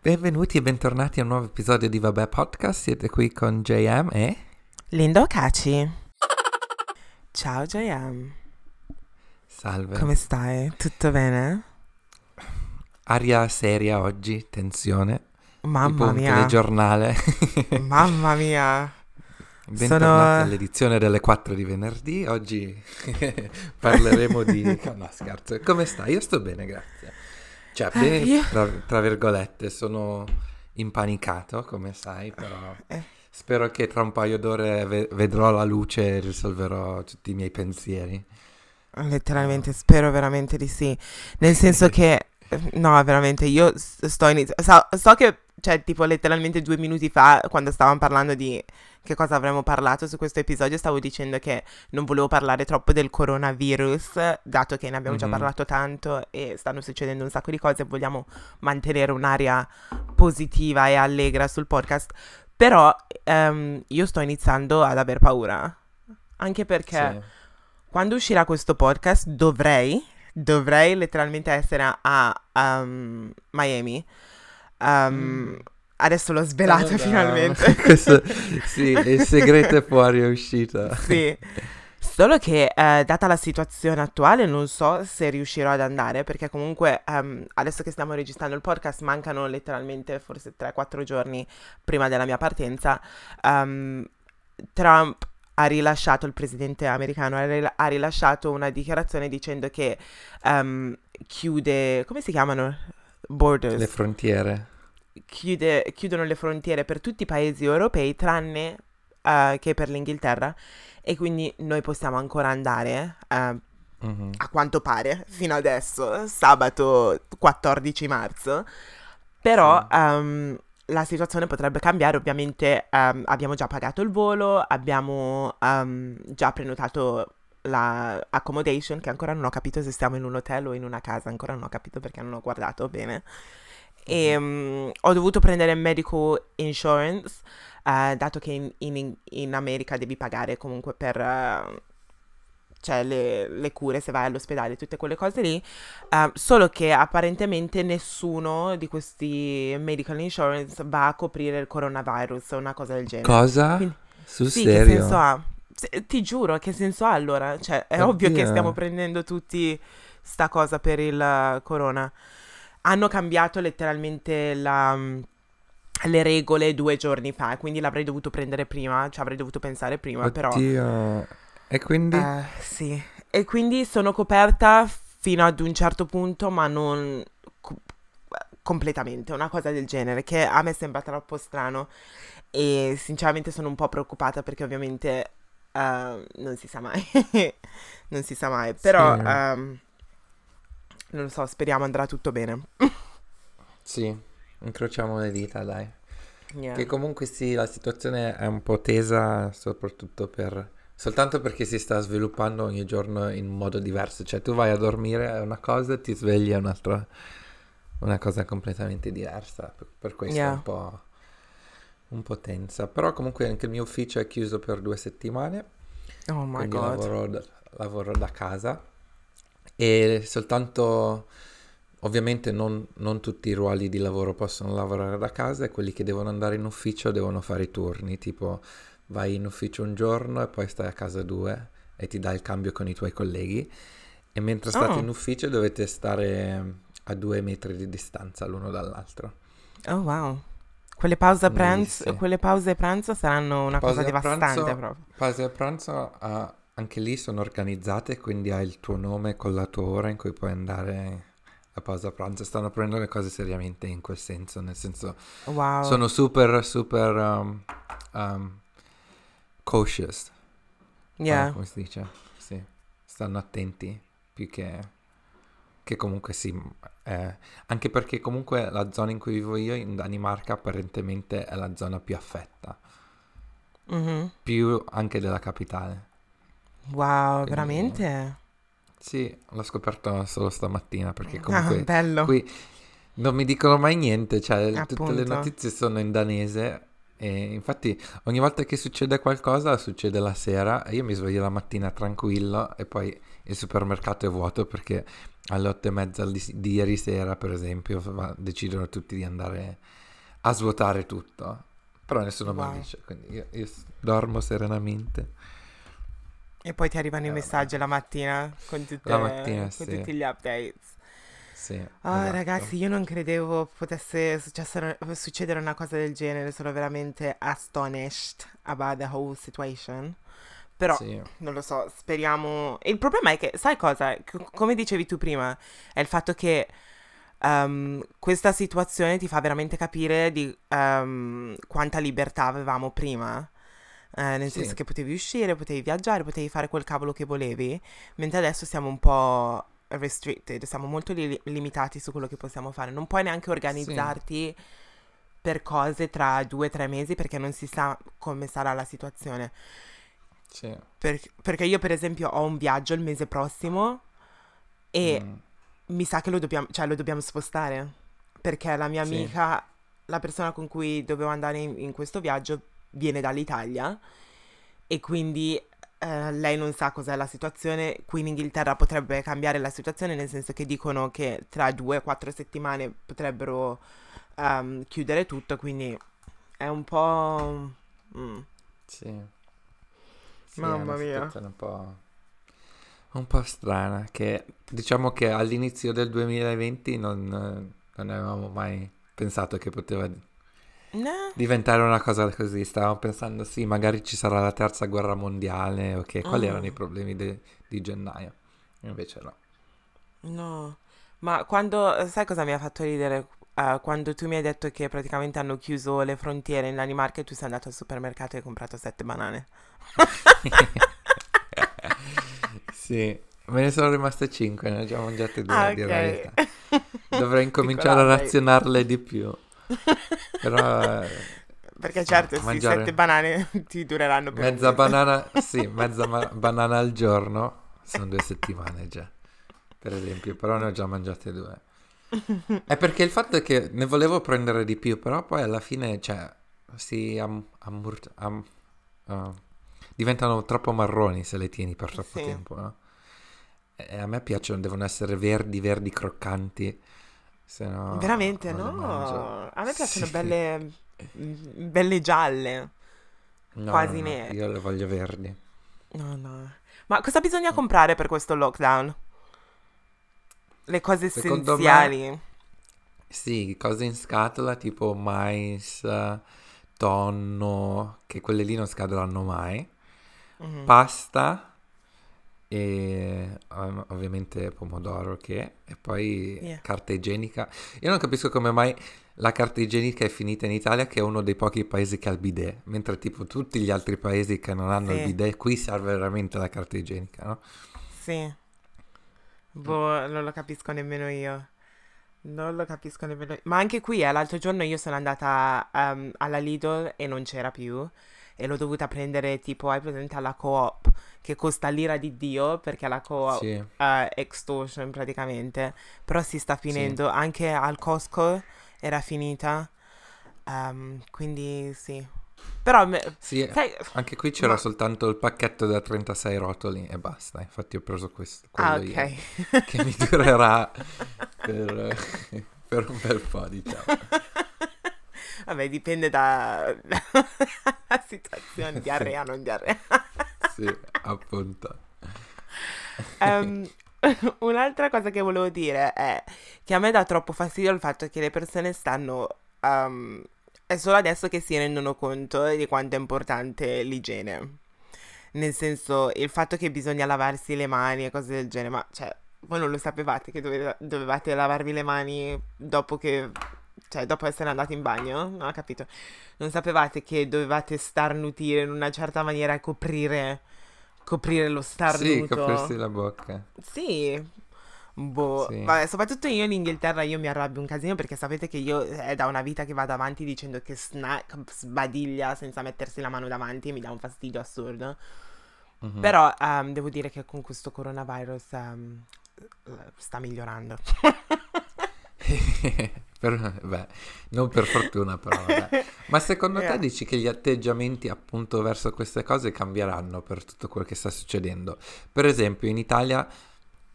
Benvenuti e bentornati a un nuovo episodio di Vabbè Podcast. Siete qui con JM e Lindo Caci. Ciao JM. Salve. Come stai? Tutto bene? Aria seria oggi, tensione. tipo Mamma un mia. telegiornale. Mamma mia. Bentornati Sono- all'edizione delle 4 di venerdì. Oggi parleremo di... No, scherzo. Come stai? Io sto bene, grazie. Cioè, Eh, bene, io- tra, tra virgolette, sono impanicato, come sai, però Eh. spero che tra un paio d'ore ve- vedrò la luce e risolverò tutti i miei pensieri. Letteralmente, spero veramente di sì. Nel senso che, no, veramente, io sto iniziando. So, so che, cioè, tipo, letteralmente due minuti fa, quando stavamo parlando di che cosa avremmo parlato su questo episodio, stavo dicendo che non volevo parlare troppo del coronavirus, dato che ne abbiamo già Mhm. parlato tanto e stanno succedendo un sacco di cose, vogliamo mantenere un'aria positiva e allegra sul podcast. Però ehm, io sto iniziando ad aver paura. Anche perché Sì. quando uscirà questo podcast dovrei, dovrei letteralmente essere a um, Miami. Um, Adesso l'ho svelato Allora, finalmente. Questo, sì, il segreto è fuori, è uscito. sì. Solo che, eh, data la situazione attuale, non so se riuscirò ad andare, perché comunque ehm, adesso che stiamo registrando il podcast mancano letteralmente forse 3-4 giorni prima della mia partenza. ehm, Trump ha rilasciato, il presidente americano ha, ha rilasciato una dichiarazione dicendo che ehm, chiude, come si chiamano? Borders Le frontiere. Chiude- chiudono le frontiere per tutti i paesi europei tranne eh, che per l'Inghilterra e quindi noi possiamo ancora andare eh, Mhm. a quanto pare fino adesso sabato 14 marzo però Sì. ehm, la situazione potrebbe cambiare ovviamente ehm, abbiamo già pagato il volo abbiamo ehm, già prenotato la accommodation che ancora non ho capito se stiamo in un hotel o in una casa ancora non ho capito perché non ho guardato bene e mm, ho dovuto prendere medical insurance, eh, dato che in, in- in America devi pagare comunque per eh, cioè, le, le cure se vai all'ospedale, tutte quelle cose lì. Eh, solo che apparentemente nessuno di questi medical insurance va a coprire il coronavirus o una cosa del genere. Cosa? Quindi- Sul sì, che serio? senso ha? Se- ti giuro, che senso ha allora? Cioè, è ovvio che Oddio. stiamo prendendo tutti sta cosa per il corona. Hanno cambiato letteralmente la, mm, le regole due giorni fa, quindi l'avrei dovuto prendere prima, ci avrei dovuto pensare prima, però... Oddio. E quindi? Eh, sì. E quindi sono coperta fino ad un certo punto, ma non co- completamente, una cosa del genere, che a me sembra troppo strano e sinceramente sono un po' preoccupata perché ovviamente eh, non si sa mai, non si sa mai, però Sì. ehm, non lo so, speriamo andrà tutto bene. Sì, incrociamo le dita, dai. Yeah. Che comunque sì, la situazione è un po' tesa, soprattutto per... Soltanto perché si sta sviluppando ogni giorno in un modo diverso. Cioè, tu vai a dormire è una cosa, ti svegli è un'altra... Una cosa completamente diversa. Per, questo è Yeah. un po'... Un po' tensa. Però comunque anche il mio ufficio è chiuso per due settimane. Oh my god. lavoro da, lavoro da casa e soltanto ovviamente non, non tutti i ruoli di lavoro possono lavorare da casa e quelli che devono andare in ufficio devono fare i turni, tipo vai in ufficio un giorno e poi stai a casa due e ti dai il cambio con i tuoi colleghi e mentre state Oh. in ufficio dovete stare a due metri di distanza l'uno dall'altro. Oh wow. Quelle pause a pranzo, sì. quelle pause pranzo saranno una Pause cosa a devastante pranzo- proprio. Pause a pranzo ah, anche lì sono organizzate, quindi hai il tuo nome con la tua ora in cui puoi andare a pausa pranzo. Stanno prendendo le cose seriamente in quel senso, nel senso Wow. sono super, super um, um, cautious. Ah, Yeah. come si dice? Sì, stanno attenti più che, che comunque sì. eh, anche perché comunque la zona in cui vivo io in Danimarca apparentemente è la zona più affetta, Mhm. più anche della capitale. Wow, Quindi- veramente? Sì, l'ho scoperto solo stamattina perché Ah, comunque bello. qui non mi dicono mai niente, cioè tutte le Appunto. notizie sono in danese E infatti ogni volta che succede qualcosa succede la sera, io mi sveglio la mattina tranquillo e poi il supermercato è vuoto perché alle otto e mezza di, di ieri sera, per esempio, va, decidono tutti di andare a svuotare tutto. Però nessuno wow. mi dice, quindi io, io, dormo serenamente. E poi ti arrivano eh, i messaggi la mattina con, tutte, la mattina, con sì. tutti gli updates. Sì, oh, esatto. ragazzi, io non credevo potesse succedere una cosa del genere, sono veramente astonished about the whole situation. Però, sì. non lo so, speriamo... Il problema è che, sai cosa? C- come dicevi tu prima, è il fatto che um, questa situazione ti fa veramente capire di um, quanta libertà avevamo prima. Eh, nel sì. senso che potevi uscire, potevi viaggiare, potevi fare quel cavolo che volevi, mentre adesso siamo un po' restricted, siamo molto li- limitati su quello che possiamo fare. Non puoi neanche organizzarti sì. per cose tra due o tre mesi perché non si sa come sarà la situazione. Sì. Per, perché io, per esempio, ho un viaggio il mese prossimo e mm. mi sa che lo dobbiamo, cioè, lo dobbiamo spostare. Perché la mia amica, la persona con cui dovevo andare in, in questo viaggio, viene dall'Italia e quindi eh, lei non sa cos'è la situazione. Qui in Inghilterra potrebbe cambiare la situazione, nel senso che dicono che tra due o quattro settimane potrebbero um, chiudere tutto, quindi è un po'... Mm. Sì. Sì, Mamma mia. Un po', un po' strana, che diciamo che all'inizio del 2020 non, non avevamo mai pensato che poteva no. diventare una cosa così. Stavamo pensando, sì, magari ci sarà la terza guerra mondiale, ok, quali mm. erano i problemi de- di gennaio? Invece no. No, ma quando, sai cosa mi ha fatto ridere? Uh, quando tu mi hai detto che praticamente hanno chiuso le frontiere in Danimarca e tu sei andato al supermercato e hai comprato sette banane. sì, me ne sono rimaste cinque, ne ho già mangiate due, ah, okay. Dovrei incominciare a razionarle di più. Però... Perché certo, sì, sette banane ti dureranno per Mezza banana, sì, mezza ma- banana al giorno sono due settimane già, per esempio, però ne ho già mangiate due. È perché il fatto è che ne volevo prendere di più, però poi alla fine, cioè, si am, ammur, am, uh, diventano troppo marroni se le tieni per troppo sì. tempo, no? E a me piacciono, devono essere verdi, verdi croccanti. Se no, Veramente, no? A me piacciono sì. belle, belle gialle, no, quasi no, nere. Io le voglio verdi. No, no. Ma cosa bisogna comprare per questo lockdown? Le cose Secondo essenziali. Me, sì, cose in scatola tipo mais, tonno, che quelle lì non scadranno mai. Mm-hmm. Pasta e um, ovviamente pomodoro che e poi yeah. carta igienica. Io non capisco come mai la carta igienica è finita in Italia che è uno dei pochi paesi che ha il bidet, mentre tipo tutti gli altri paesi che non hanno sì. il bidet qui serve veramente la carta igienica, no? Sì. Boh, non lo capisco nemmeno io. Non lo capisco nemmeno io. Ma anche qui, eh, l'altro giorno io sono andata um, alla Lidl e non c'era più. E l'ho dovuta prendere tipo, hai presente alla co-op, che costa l'ira di Dio, perché la co-op sì. uh, extortion praticamente. Però si sta finendo. Sì. Anche al Costco era finita. Um, quindi sì, però me, sì, sai, anche qui c'era ma... soltanto il pacchetto da 36 rotoli e basta. Infatti ho preso questo. Ah, ok. Io, che mi durerà per, per, un bel po', diciamo. Vabbè, dipende da, dalla situazione, diarrea, non diarrea. sì, appunto. Um, un'altra cosa che volevo dire è che a me dà troppo fastidio il fatto che le persone stanno um, è solo adesso che si rendono conto di quanto è importante l'igiene. Nel senso, il fatto che bisogna lavarsi le mani e cose del genere, ma cioè, voi non lo sapevate che dove- dovevate lavarvi le mani dopo che cioè dopo essere andati in bagno, no, ho capito. Non sapevate che dovevate starnutire in una certa maniera e coprire, coprire lo starnuto. Sì, coprirsi la bocca. Sì, Boh, sì. vabbè, soprattutto io in Inghilterra io mi arrabbio un casino perché sapete che io è da una vita che vado avanti dicendo che snack sbadiglia senza mettersi la mano davanti e mi dà un fastidio assurdo. Mm-hmm. Però um, devo dire che con questo coronavirus um, sta migliorando. per, beh, non per fortuna però. Vabbè. Ma secondo te dici che gli atteggiamenti appunto verso queste cose cambieranno per tutto quello che sta succedendo? Per esempio in Italia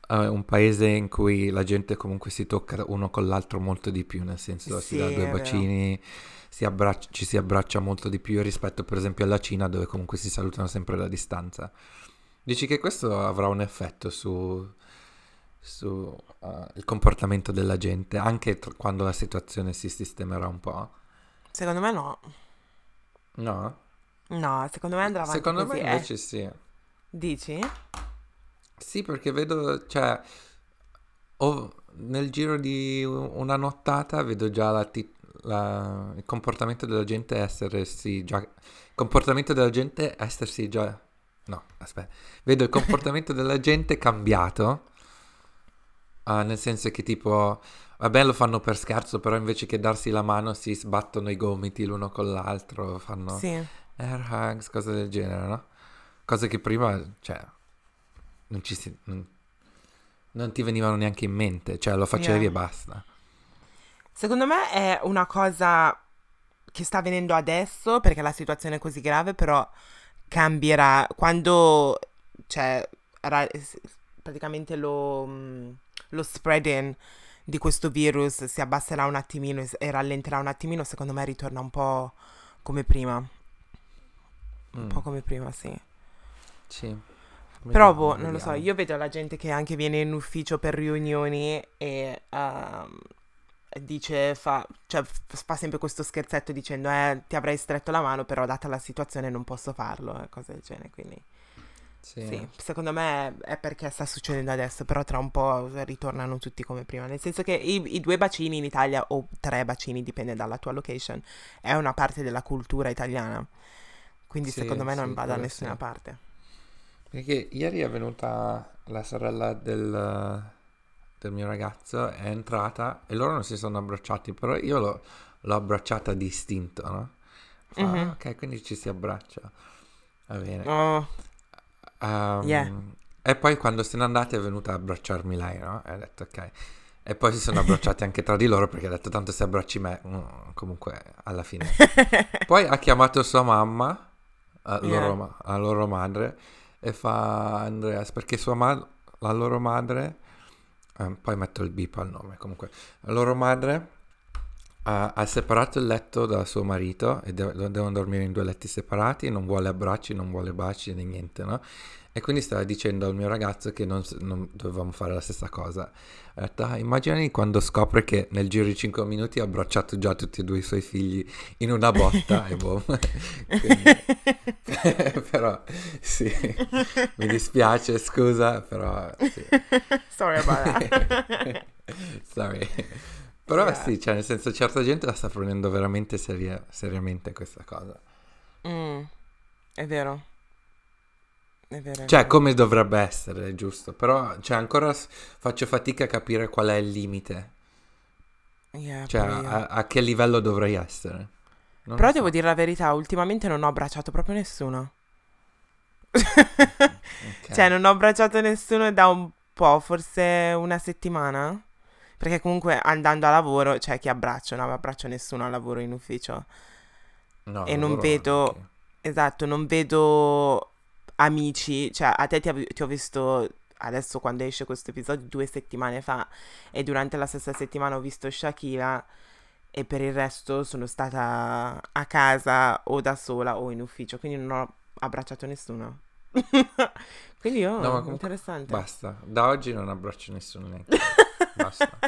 è un paese in cui la gente comunque si tocca uno con l'altro molto di più, nel senso si Sì, dà due bacini, si abbraccia- ci si abbraccia molto di più rispetto per esempio alla Cina dove comunque si salutano sempre da distanza. Dici che questo avrà un effetto su, su, eh, il comportamento della gente, anche tr- quando la situazione si sistemerà un po'? Secondo me no. No? No, secondo me andrà avanti Secondo me così. eh. invece sì. Dici? Sì, perché vedo, cioè, o- nel giro di una nottata vedo già la ti- la- il comportamento della gente essersi già... Il comportamento della gente essersi già... No, aspetta. Vedo il comportamento della gente cambiato, ah, nel senso che tipo, vabbè lo fanno per scherzo, però invece che darsi la mano si sbattono i gomiti l'uno con l'altro, fanno Sì. air hugs, cose del genere, no? Cose che prima, cioè, non ci si... Non, non ti venivano neanche in mente, cioè lo facevi Yeah. e basta. Secondo me è una cosa che sta avvenendo adesso perché la situazione è così grave, però cambierà quando cioè praticamente lo, lo spreading di questo virus si abbasserà un attimino e rallenterà un attimino, secondo me ritorna un po' come prima, un Mm, po' come prima, sì. Sì. Però, boh, non lo so, io vedo la gente che anche viene in ufficio per riunioni e ehm, dice, fa, cioè, fa sempre questo scherzetto dicendo, eh, ti avrei stretto la mano, però data la situazione non posso farlo, e cose del genere, quindi Sì. sì, secondo me è perché sta succedendo adesso, però tra un po' ritornano tutti come prima, nel senso che i, i due bacini in Italia, o tre bacini, dipende dalla tua location, è una parte della cultura italiana, quindi Sì, secondo me non sì, va da nessuna parte. Perché ieri è venuta la sorella del, del mio ragazzo, è entrata e loro non si sono abbracciati, però io l'ho, l'ho abbracciata di istinto, no? Fa, Mhm. "Ah, ok, quindi ci si abbraccia. Va bene. Oh, Ehm, Yeah. E poi quando se n'è andati è venuta a abbracciarmi lei, no? E ha detto ok. E poi si sono abbracciati anche tra di loro perché ha detto tanto se abbracci me, mm, comunque alla fine. Poi ha chiamato sua mamma, a Yeah. loro, ma- a loro madre, e fa Andreas perché sua ma- la loro madre, ehm, poi metto il beep al nome comunque, la loro madre ha, ha separato il letto da suo marito e de- devono dormire in due letti separati, non vuole abbracci, non vuole baci né niente, no? E quindi stava dicendo al mio ragazzo che non, non dovevamo fare la stessa cosa. Ha detto, "Ah, immaginati quando scopre che nel giro di 5 minuti ha abbracciato già tutti e due i suoi figli in una botta e boh. Quindi- però sì, mi dispiace, scusa, però sì. Sorry about that. Sorry. Però Yeah. sì, cioè nel senso certa gente la sta prendendo veramente seria- seriamente questa cosa. Mm, è vero. È vero. è Cioè vero. come dovrebbe essere, giusto? Però cioè, ancora faccio fatica a capire qual è il limite. Yeah, Cioè a, a che livello dovrei essere. Non Però lo devo so. dire la verità, ultimamente non ho abbracciato proprio nessuno. Ok. Cioè, non ho abbracciato nessuno da un po', forse una settimana. Perché comunque andando a lavoro, cioè chi abbraccio? Non abbraccio nessuno al lavoro in ufficio. No, e non vedo- neanche. Esatto, non vedo amici, cioè a te ti, av- ti ho visto adesso quando esce questo episodio due settimane fa e durante la stessa settimana ho visto Shakira e per il resto sono stata a casa o da sola o in ufficio, quindi non ho abbracciato nessuno. quindi oh, No, ma comunque interessante. Basta, da oggi non abbraccio nessuno neanche. Basta.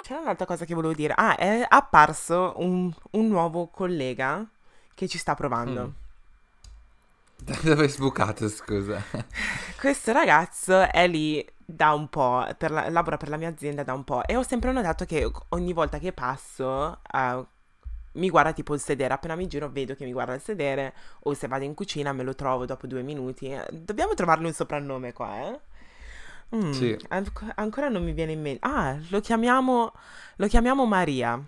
C'era un'altra cosa che volevo dire. Ah, è apparso un, un nuovo collega che ci sta provando. Mm. Da dove è sbucato, scusa? Questo ragazzo è lì da un po', per la- lavora per la mia azienda da un po' e ho sempre notato che ogni volta che passo eh, mi guarda tipo il sedere, appena mi giro vedo che mi guarda il sedere o se vado in cucina me lo trovo dopo due minuti. Dobbiamo trovargli un soprannome qua, eh? Mm, Sì. anc- ancora non mi viene in mente. Ah, lo chiamiamo, lo chiamiamo Maria.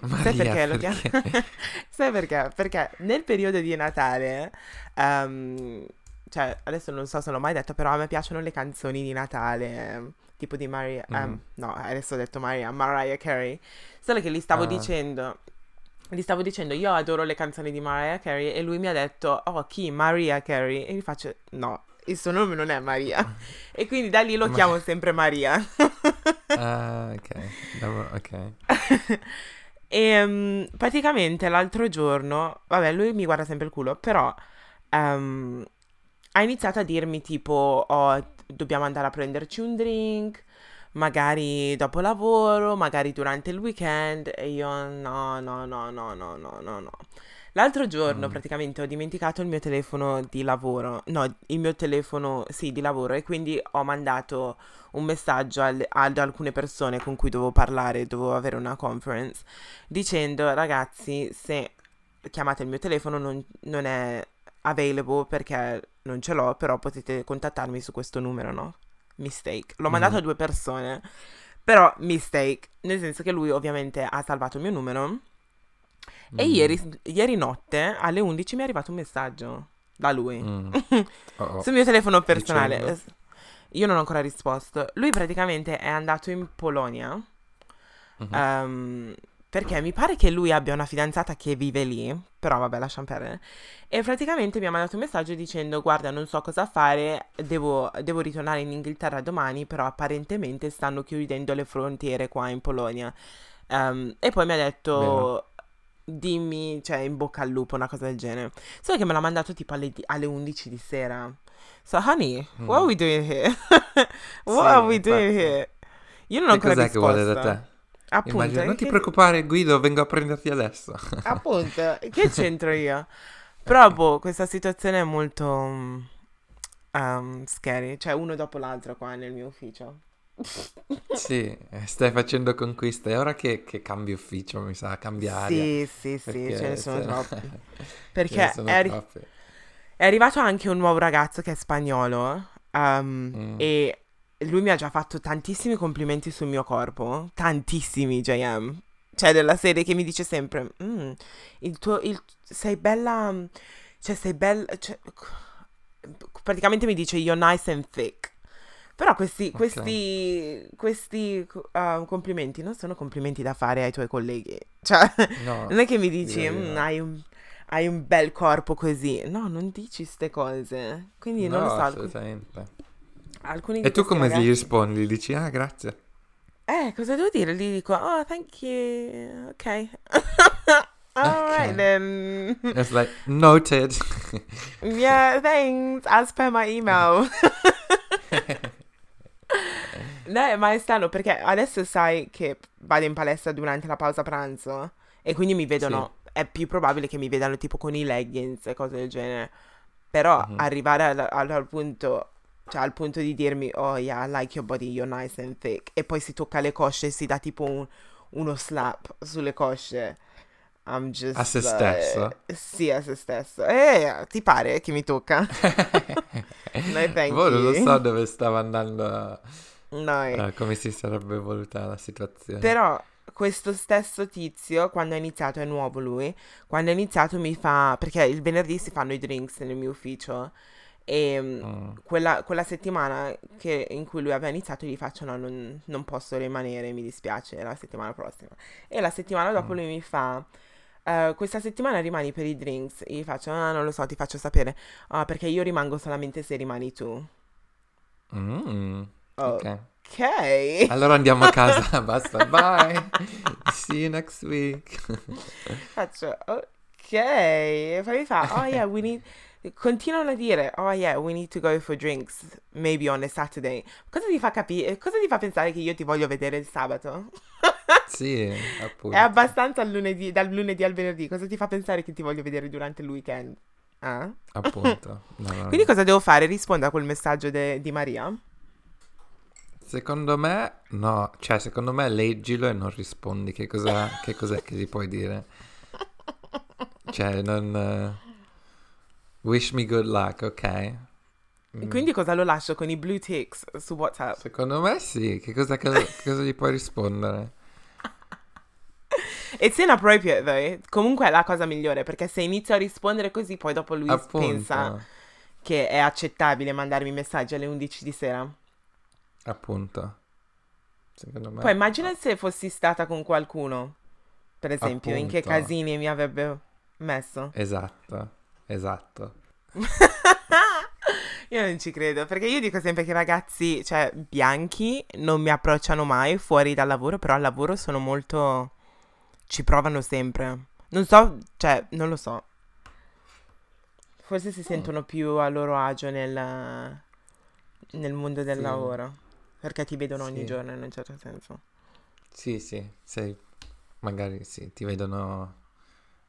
Sai Maria, perché lo perché? chiamo? Sai perché? Perché nel periodo di Natale, ehm, cioè adesso non so se l'ho mai detto, però a me piacciono le canzoni di Natale, tipo di Maria, Mhm. ehm, no, adesso ho detto Maria, Mariah Carey, solo che gli stavo Ah. dicendo, gli stavo dicendo, io adoro le canzoni di Mariah Carey e lui mi ha detto, oh, chi? Maria Carey? E gli faccio, no, il suo nome non è Maria. e quindi da lì lo Ma- chiamo sempre Maria. Ah, ok. Devo- ok. E mm, praticamente l'altro giorno, vabbè, lui mi guarda sempre il culo, però ehm, ha iniziato a dirmi tipo, oh, dobbiamo andare a prenderci un drink, magari dopo lavoro, magari durante il weekend, e io no, no, no, no, no, no, no, no. L'altro giorno Mm. praticamente ho dimenticato il mio telefono di lavoro, no, il mio telefono, sì, di lavoro, e quindi ho mandato un messaggio al- ad alcune persone con cui dovevo parlare, dovevo avere una conference, dicendo ragazzi se chiamate il mio telefono non, non è available perché non ce l'ho, però potete contattarmi su questo numero, no? Mistake. L'ho mandato Mhm. a due persone, però mistake, nel senso che lui ovviamente ha salvato il mio numero e Mm. ieri, ieri notte alle 11 mi è arrivato un messaggio da lui Mm. Oh, oh. sul mio telefono personale. Dicendo? Io non ho ancora risposto. Lui praticamente è andato in Polonia Mhm. ehm, perché mi pare che lui abbia una fidanzata che vive lì, però vabbè, lasciamo perdere. E praticamente mi ha mandato un messaggio dicendo: Guarda, non so cosa fare, devo, devo ritornare in Inghilterra domani, però apparentemente stanno chiudendo le frontiere qua in Polonia. Ehm, e poi mi ha detto. Dimmi, cioè, in bocca al lupo, una cosa del genere. Solo che me l'ha mandato tipo alle, alle 11 di sera. So, honey, what are Mm. we doing here? what Sì, are we doing infatti. here? Io non ho ancora cos'è che vuole da risposto. te? Appunto, Immagina, non ti che- preoccupare Guido, vengo a prenderti adesso. appunto, che c'entro io? Però, boh, questa situazione è molto mm, um, scary, cioè uno dopo l'altro qua nel mio ufficio. Sì, eh, stai facendo conquiste. È ora che, che cambi ufficio, mi sa, cambi aria. Sì, sì, sì, ce ne sono no- troppi. Perché sono è, arri- è arrivato anche un nuovo ragazzo che è spagnolo um, Mm. e lui mi ha già fatto tantissimi complimenti sul mio corpo, tantissimi, JM. Cioè, della serie che mi dice sempre, "Mm, il tuo, il- sei bella, cioè, sei bella, cioè, praticamente mi dice, you're nice and thick. Però questi, Ok. questi, questi uh, complimenti non sono complimenti da fare ai tuoi colleghi. Cioè, No, non è che mi dici, direi di "Mm, no. hai, un, hai un bel corpo così. No, non dici ste cose. Quindi non no, lo so. assolutamente. alcuni E tu come gli ragazzi- rispondi? Gli dici, ah, grazie. Eh, cosa devo dire? Gli dico, oh, thank you. Ok. Alright Ok. then. It's like, noted. Yeah, thanks. As per my email. No, ma è strano perché adesso sai che vado in palestra durante la pausa pranzo e quindi mi vedono, è più probabile che mi vedano tipo con i leggings e cose del genere. Però Mhm. arrivare al, al- al punto, cioè al punto di dirmi, oh yeah, I like your body, you're nice and thick, e poi si tocca le cosce e si dà tipo un- uno slap sulle cosce. I'm just, A se stesso? Sì, a se stesso. Eh, ti pare che mi tocca? No, thank Boh, non lo so dove stava andando, No. eh, come si sarebbe evoluta la situazione. Però questo stesso tizio, quando ha iniziato, è nuovo lui, quando ha iniziato mi fa, perché il venerdì si fanno i drinks nel mio ufficio e mm, Mm. quella, quella settimana che- in cui lui aveva iniziato gli faccio no, non, non posso rimanere, mi dispiace, la settimana prossima. E la settimana dopo Mm. lui mi fa... "Eh, questa settimana rimani per i drinks? E gli faccio, ah, non lo so, ti faccio sapere. Ah, perché io rimango solamente se rimani tu. Mm, ok. Ok. Allora andiamo a casa, basta, bye. See you next week. Faccio, ok. E poi mi fa, oh yeah, we need... Continuano a dire, oh yeah, we need to go for drinks, maybe on a Saturday. Cosa ti fa capire, cosa ti fa pensare che io ti voglio vedere il sabato? Sì, appunto. È abbastanza lunedì, dal lunedì al venerdì. Cosa ti fa pensare che ti voglio vedere durante il weekend? Ah? Appunto. No, no, Quindi cosa devo fare? Rispondo a quel messaggio de- di Maria? Secondo me, no, cioè secondo me leggilo e non rispondi. Che, cosa, che cos'è che gli puoi dire? Cioè, non... eh, wish me good luck, ok? Mm, Quindi cosa lo lascio con i blue ticks su WhatsApp? Secondo me sì, che cosa, che- cosa gli puoi rispondere? It's inappropriate though. Comunque è la cosa migliore perché se inizio a rispondere così poi dopo lui pensa Appunto, che è accettabile mandarmi messaggi alle 11 di sera. Appunto. Secondo me... Poi immagina se fossi stata con qualcuno, per esempio, in che Appunto. casini mi avrebbe messo. Esatto, esatto. Io non ci credo, perché io dico sempre che i ragazzi, cioè, bianchi non mi approcciano mai fuori dal lavoro, però al lavoro sono molto... ci provano sempre. Non so, cioè, non lo so. Forse si sentono più a loro agio nel, nel mondo del Sì. lavoro, perché ti vedono ogni Sì. giorno in un certo senso. Sì, sì, sei... magari sì, ti vedono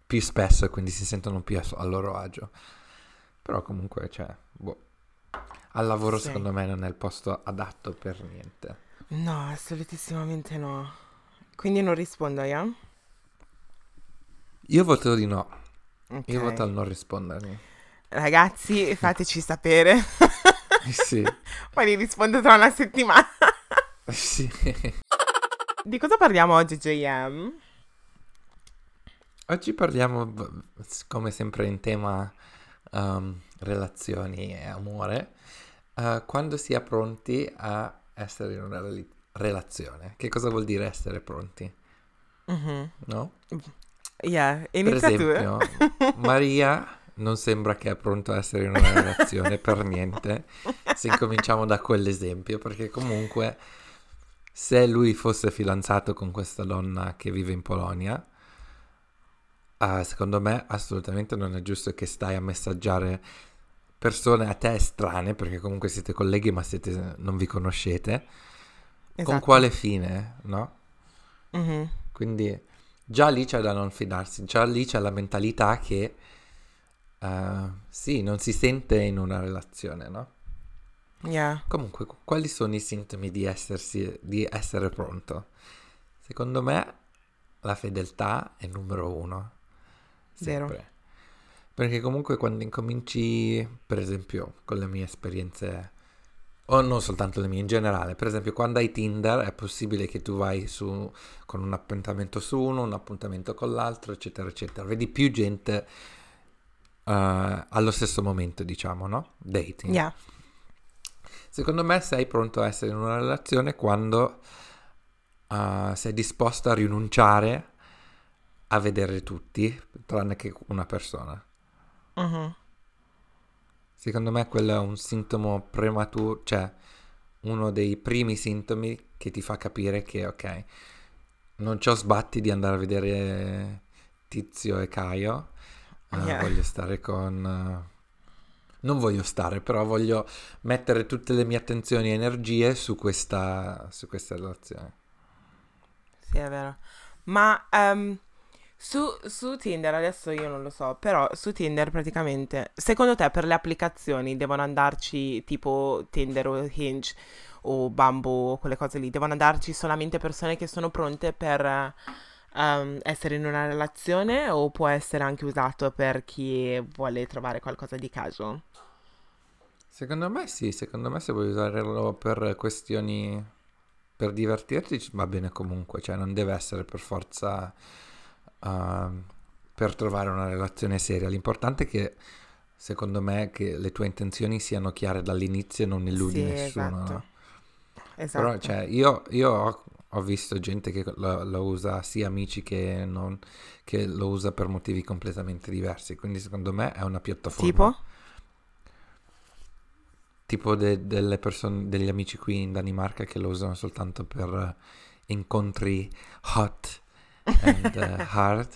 più spesso e quindi si sentono più a, a loro agio. Però comunque, cioè, boh, al lavoro Sì. secondo me non è il posto adatto per niente. No, assolutissimamente no. Quindi non rispondo, yeah? Io voto di no, Ok. io voto al non rispondermi. Ragazzi, fateci sapere. sì, Poi vi rispondo tra una settimana. sì. Di cosa parliamo oggi, JM? Oggi parliamo, come sempre, in tema um, relazioni e amore, uh, quando si è pronti a essere in una reli- relazione. Che cosa vuol dire essere pronti? Mhm. No? Yeah, Per inizia esempio, tu. Maria non sembra che è pronto a essere in una relazione per niente, se incominciamo da quell'esempio, perché comunque se lui fosse fidanzato con questa donna che vive in Polonia, ah, secondo me assolutamente non è giusto che stai a messaggiare persone a te estranee, perché comunque siete colleghi ma siete, non vi conoscete, con Esatto. quale fine, no? Mhm. Quindi già lì c'è da non fidarsi, già lì c'è la mentalità che eh, sì, non si sente in una relazione, no? Yeah. Comunque, qu- quali sono i sintomi di, essersi, di essere pronto? Secondo me la fedeltà è numero uno. Vero. Sempre. Perché comunque quando incominci, per esempio, con le mie esperienze, o non soltanto le mie in generale, per esempio quando hai Tinder è possibile che tu vai su con un appuntamento su uno, un appuntamento con l'altro, eccetera, eccetera. Vedi più gente eh, allo stesso momento, diciamo, no? Dating. Yeah. Secondo me sei pronto a essere in una relazione quando eh, sei disposto a rinunciare a vedere tutti, tranne che una persona. Mhm. Secondo me quello è un sintomo prematuro, cioè uno dei primi sintomi che ti fa capire che, ok, non c'ho sbatti di andare a vedere Tizio e Caio, Yeah. voglio stare con... eh, non voglio stare, però voglio mettere tutte le mie attenzioni e energie su questa, su questa relazione. Sì, è vero. Ma ehm, su, su Tinder, adesso io non lo so, però su Tinder praticamente, secondo te per le applicazioni devono andarci tipo Tinder o Hinge o Bumble o quelle cose lì, devono andarci solamente persone che sono pronte per ehm, essere in una relazione o può essere anche usato per chi vuole trovare qualcosa di casual? Secondo me sì, secondo me se vuoi usarlo per questioni per divertirti va bene comunque, cioè non deve essere per forza ehm, per trovare una relazione seria. L'importante è che secondo me che le tue intenzioni siano chiare dall'inizio e non illudi Sì, nessuno. esatto. Esatto. Però cioè, io, io ho, ho visto gente che lo, lo usa, sia amici che non, che lo usa per motivi completamente diversi, quindi secondo me è una piattaforma. tipo? tipo de- delle persone, degli amici qui in Danimarca che lo usano soltanto per eh, incontri hot and eh, hard,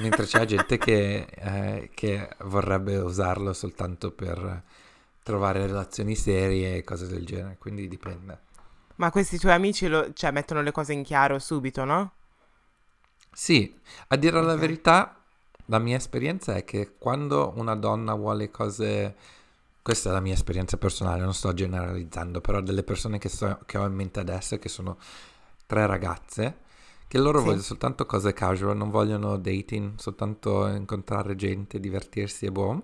mentre c'è gente che, eh, che vorrebbe usarlo soltanto per trovare relazioni serie e cose del genere, quindi dipende. Ma questi tuoi amici lo- cioè, mettono le cose in chiaro subito, no? Sì, a dire la Ok. verità, la mia esperienza è che quando una donna vuole cose, questa è la mia esperienza personale, non sto generalizzando, però delle persone che, so- che ho in mente adesso, che sono tre ragazze, che loro Sì. vogliono soltanto cose casual, non vogliono dating, soltanto incontrare gente, divertirsi e boh,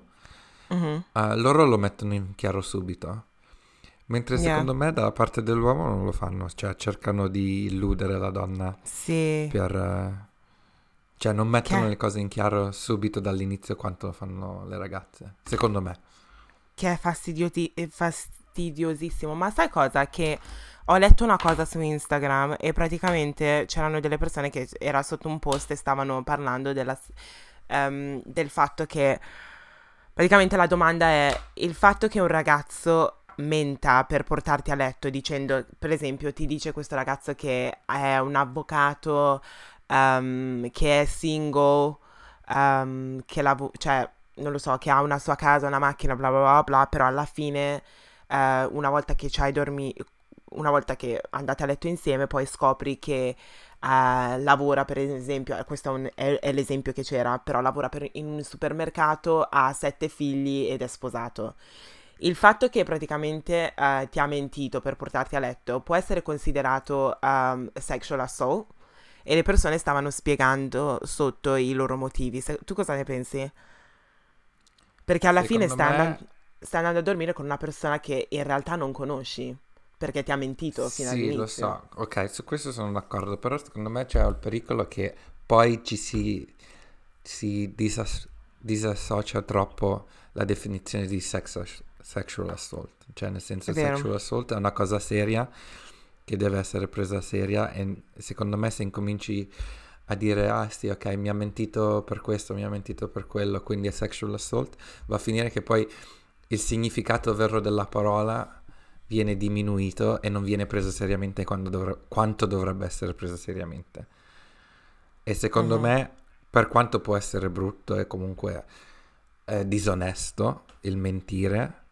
Mhm. eh, loro lo mettono in chiaro subito. Mentre Yeah. secondo me dalla parte dell'uomo non lo fanno, cioè cercano di illudere la donna Sì. per... eh, cioè non mettono Che- le cose in chiaro subito dall'inizio quanto fanno le ragazze, secondo me. Che è fastidioti- è fastidiosissimo. Ma sai cosa? Che ho letto una cosa su Instagram e praticamente c'erano delle persone che era sotto un post e stavano parlando della, um, del fatto che praticamente la domanda è il fatto che un ragazzo menta per portarti a letto dicendo, per esempio, ti dice questo ragazzo che è un avvocato, um, che è single, um, che lav- cioè, non lo so, che ha una sua casa, una macchina, bla bla bla, bla però alla fine, uh, una volta che ci hai dormito, una volta che andate a letto insieme, poi scopri che uh, lavora per esempio, questo è, un, è, è, l'esempio che c'era, però lavora per, in un supermercato, ha sette figli ed è sposato. Il fatto che praticamente uh, ti ha mentito per portarti a letto può essere considerato um, sexual assault e le persone stavano spiegando sotto i loro motivi. Se, tu cosa ne pensi? Perché alla Secondo fine stai, me... andando, stai andando a dormire con una persona che in realtà non conosci perché ti ha mentito fino sì, all'inizio. Sì, lo so. Ok, su questo sono d'accordo, però secondo me c'è il pericolo che poi ci si, si disas- disassocia troppo la definizione di sex, sexual assault. Cioè, nel senso, sexual assault è una cosa seria che deve essere presa seria e secondo me se incominci a dire ah sì ok mi ha mentito per questo, mi ha mentito per quello, quindi è sexual assault, va a finire che poi il significato vero della parola viene diminuito e non viene preso seriamente dovre- quanto dovrebbe essere preso seriamente. E secondo uh-huh. me, per quanto può essere brutto e comunque eh, disonesto il mentire,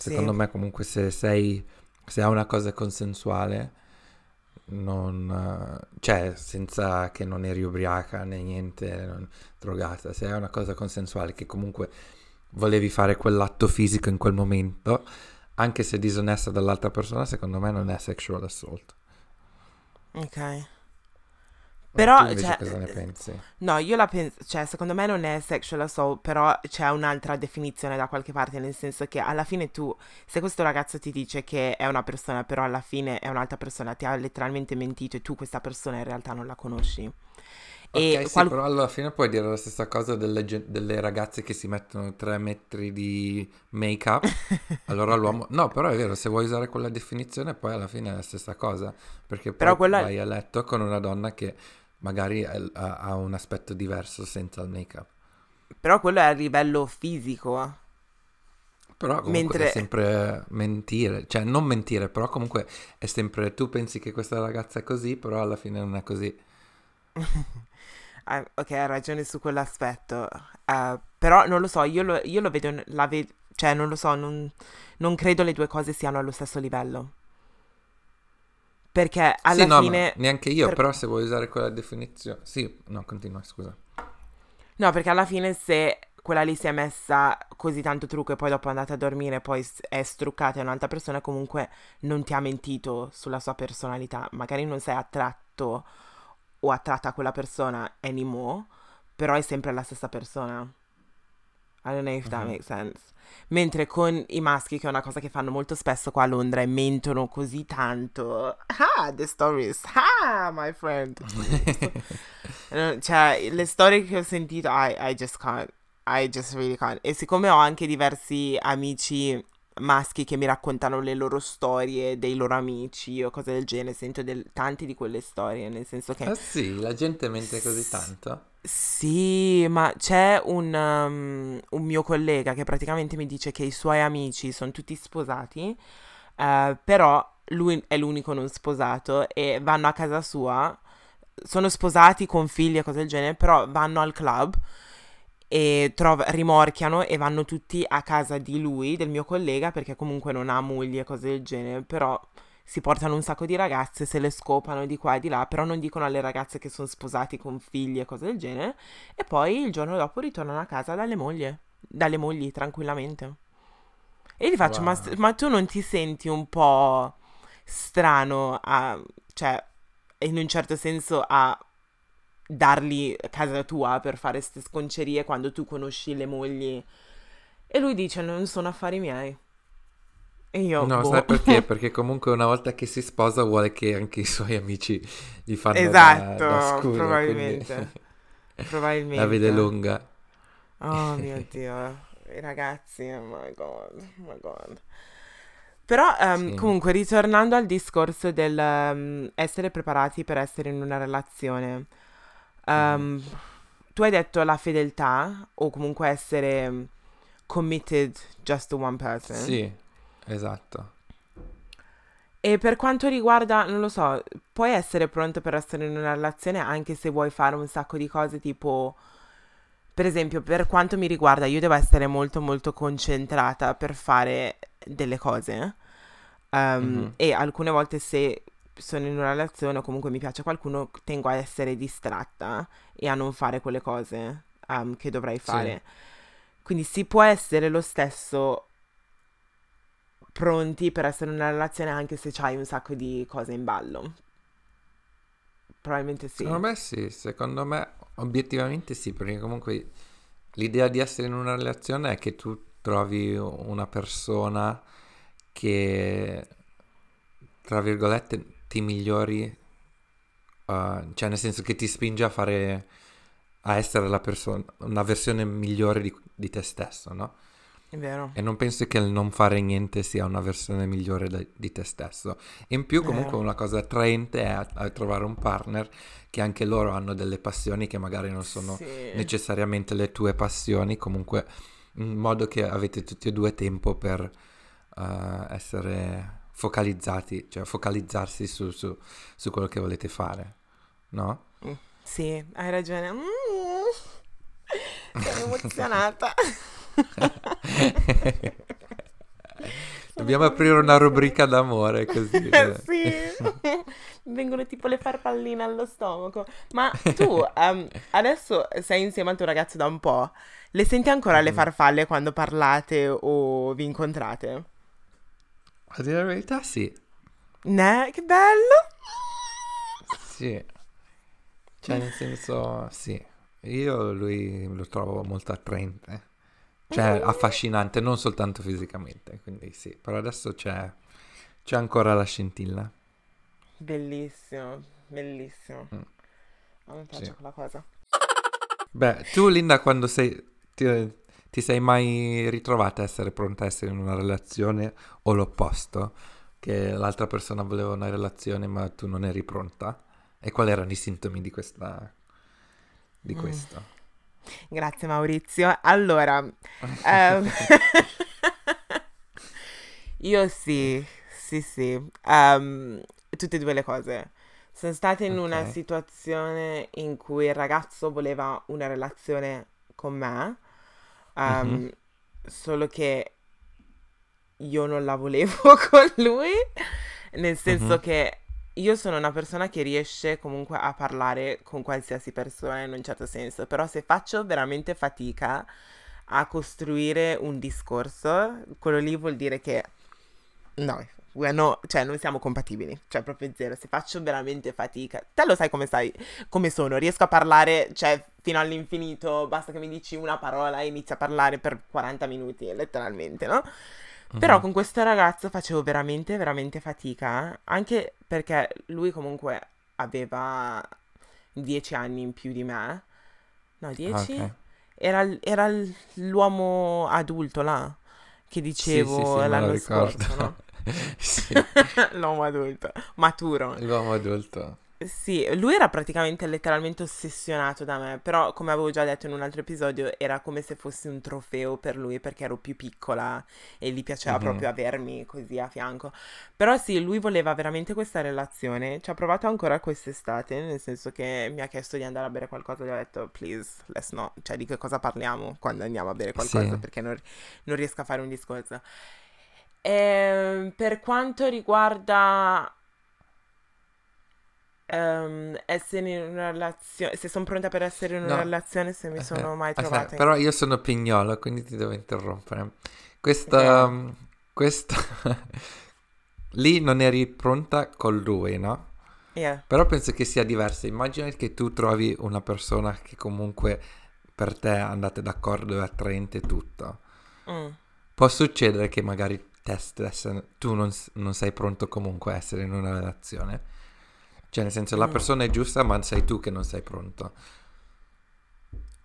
sì. secondo me comunque se sei, se ha una cosa consensuale, non, cioè senza che non eri ubriaca né niente, non, drogata, se è una cosa consensuale che comunque volevi fare quell'atto fisico in quel momento, anche se disonesta dall'altra persona, secondo me non è sexual assault. Ok. Però, cioè, cosa ne pensi? No, io la penso, cioè, secondo me non è sexual assault, però c'è un'altra definizione da qualche parte, nel senso che alla fine tu, se questo ragazzo ti dice che è una persona, però alla fine è un'altra persona, ti ha letteralmente mentito e tu questa persona in realtà non la conosci. Ok, sì, qual... però alla fine puoi dire la stessa cosa delle, delle ragazze che si mettono tre metri di make-up. allora l'uomo... No, però è vero, se vuoi usare quella definizione poi alla fine è la stessa cosa. Perché poi quella... vai a letto con una donna che magari ha, un aspetto diverso senza il make-up. Però quello è a livello fisico. Però comunque Mentre... è sempre mentire, cioè non mentire, però comunque è sempre tu pensi che questa ragazza è così, però alla fine non è così. Uh, ok, hai ragione su quell'aspetto. Uh, però non lo so, io lo, io lo vedo, ve- cioè non lo so, non, non, credo le due cose siano allo stesso livello. Perché alla sì, no, fine... neanche io, per... però se vuoi usare quella definizione... Sì, no, continua, scusa. No, perché alla fine se quella lì si è messa così tanto trucco e poi dopo è andata a dormire e poi è struccata è un'altra persona, comunque non ti ha mentito sulla sua personalità. Magari non sei attratto o attratta a quella persona anymore, però è sempre la stessa persona. I don't know if that uh-huh. makes sense. Mentre con i maschi, che è una cosa che fanno molto spesso qua a Londra e mentono così tanto. Ah, the stories. Ah, my friend. cioè, le storie che ho sentito, I, I just can't. I just really can't. E siccome ho anche diversi amici maschi che mi raccontano le loro storie dei loro amici o cose del genere, sento del, tante di quelle storie, nel senso che... Ah sì, la gente mente così tanto? Sì, ma c'è un, um, un mio collega che praticamente mi dice che i suoi amici sono tutti sposati, uh, però lui è l'unico non sposato e vanno a casa sua, sono sposati con figli e cose del genere, però vanno al club e trov- rimorchiano e vanno tutti a casa di lui, del mio collega, perché comunque non ha moglie e cose del genere, però si portano un sacco di ragazze, se le scopano di qua e di là, però non dicono alle ragazze che sono sposati con figli e cose del genere, e poi il giorno dopo ritornano a casa dalle mogli, dalle mogli tranquillamente. E gli faccio, wow. ma, ma tu non ti senti un po' strano a, cioè, in un certo senso a darli a casa tua per fare queste sconcerie quando tu conosci le mogli. E lui dice: Non sono affari miei. E io. No, boh. sai perché? Perché comunque una volta che si sposa vuole che anche i suoi amici gli fanno esatto, da, da scuro, probabilmente. Quindi... probabilmente. La vede lunga. Oh mio dio, i ragazzi, oh my god, oh my god. Però um, Sì. comunque ritornando al discorso del um, essere preparati per essere in una relazione, um, tu hai detto la fedeltà o comunque essere committed just to one person. Sì, esatto. E per quanto riguarda, non lo so, puoi essere pronto per essere in una relazione anche se vuoi fare un sacco di cose tipo, per esempio, per quanto mi riguarda, io devo essere molto molto concentrata per fare delle cose. Um, Mhm. E alcune volte se sono in una relazione o comunque mi piace qualcuno, tengo a essere distratta e a non fare quelle cose um, che dovrei Sì. fare. Quindi si può essere lo stesso pronti per essere in una relazione anche se c'hai un sacco di cose in ballo. Probabilmente sì. Secondo me sì, secondo me obiettivamente sì, perché comunque l'idea di essere in una relazione è che tu trovi una persona che, tra virgolette, ti migliori, eh, cioè nel senso che ti spinge a fare, a essere la persona, una versione migliore di, di te stesso, no? È vero. E non penso che il non fare niente sia una versione migliore da- di te stesso. In più, comunque, Vero. una cosa attraente è a, a trovare un partner che anche loro hanno delle passioni che magari non sono Sì. necessariamente le tue passioni, comunque in modo che avete tutti e due tempo per eh, essere focalizzati, cioè focalizzarsi su, su- su quello che volete fare, no? Sì, hai ragione. Mm. Sono emozionata. Dobbiamo aprire una rubrica d'amore così. eh. sì. Vengono tipo le farfalline allo stomaco. Ma tu ehm, adesso sei insieme al tuo ragazzo da un po'. Le senti ancora le Mhm. farfalle quando parlate o vi incontrate? A dire la verità, sì. Ne? Che bello! Sì, cioè nel senso, sì, io lui lo trovo molto attraente, cioè Mm. affascinante, non soltanto fisicamente, quindi sì, però adesso c'è, c'è ancora la scintilla. Bellissimo, bellissimo. Mm. A me piace Sì. quella cosa. Beh, tu Linda, quando sei, ti, ti sei mai ritrovata a essere pronta a essere in una relazione o l'opposto? Che l'altra persona voleva una relazione ma tu non eri pronta? E quali erano i sintomi di questa, di Mm. questo? Grazie Maurizio. Allora, ehm, io sì, sì, sì, Ehm, tutte e due le cose. Sono stata in una Ok. situazione in cui il ragazzo voleva una relazione con me, ehm, Mhm. solo che io non la volevo con lui, nel senso Mhm. che io sono una persona che riesce comunque a parlare con qualsiasi persona in un certo senso, però se faccio veramente fatica a costruire un discorso, quello lì vuol dire che no, no, cioè non siamo compatibili, cioè proprio zero, se faccio veramente fatica, te lo sai come sai, come sono, riesco a parlare, cioè fino all'infinito, basta che mi dici una parola e inizio a parlare per 40 minuti, letteralmente, no? Però Mhm. con questo ragazzo facevo veramente, veramente fatica, anche perché lui comunque aveva 10 anni in più di me. No, Ah, 10? ok. Era, l- era l- l'uomo adulto là, che Sì, sì, dicevo sì, me lo l'anno scorso, no? Sì, L'uomo adulto, maturo. l'uomo adulto. Sì, lui era praticamente letteralmente ossessionato da me, però come avevo già detto in un altro episodio, era come se fossi un trofeo per lui perché ero più piccola e gli piaceva Mhm. proprio avermi così a fianco. Però sì, lui voleva veramente questa relazione, ci ha provato ancora quest'estate, nel senso che mi ha chiesto di andare a bere qualcosa, gli ho detto please, let's not, cioè di che cosa parliamo quando andiamo a bere qualcosa Sì. perché non, non riesco a fare un discorso. Ehm, per quanto riguarda ehm, essere in una relazione, se sono pronta per essere in una No, relazione, se mi aspetta, sono mai aspetta, trovata in... però io sono pignolo, quindi ti devo interrompere. Questa, Ok. questa... Lì non eri pronta con lui, no? Yeah. Però penso che sia diverso. Immagina che tu trovi una persona che comunque per te andate d'accordo, è attraente e tutto. Mm. Può succedere che magari te stessa, tu non, non sei pronto comunque a essere in una relazione. Cioè, nel senso, la Mm. persona è giusta, ma sei tu che non sei pronto.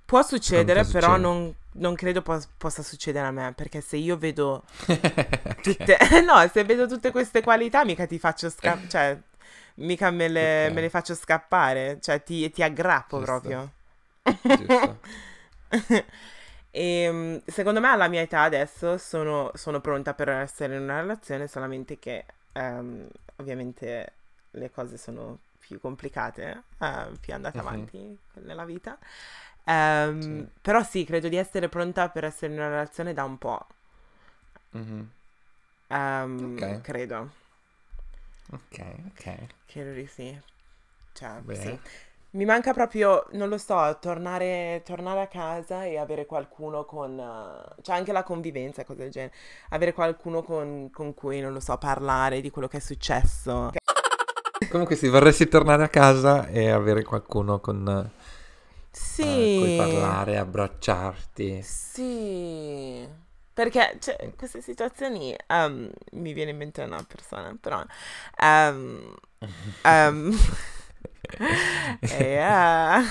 Può succedere, Quanto però non, non credo po- possa succedere a me, perché se io vedo tutte... no, se vedo tutte queste qualità, mica ti faccio scappare, cioè, mica me le, Ok. me le faccio scappare, cioè ti, ti aggrappo Giusto. proprio. Giusto. E mm, secondo me alla mia età adesso sono, sono pronta per essere in una relazione, solamente che ehm, ovviamente le cose sono più complicate, eh, più andate Mhm. avanti nella vita. Ehm, Sì. Però sì, credo di essere pronta per essere in una relazione da un po'. Mhm. Ehm, Ok. Credo, Ok, ok. credo di sì. Cioè, Bene. sì. Mi manca proprio, non lo so, tornare, tornare a casa e avere qualcuno con... eh, cioè anche la convivenza cose del genere. Avere qualcuno con, con cui, non lo so, parlare di quello che è successo. Comunque sì, vorresti tornare a casa e avere qualcuno con eh, cui Sì, parlare, abbracciarti. sì. Perché, cioè, queste situazioni... ehm, mi viene in mente una persona, però... ehm, e, eh,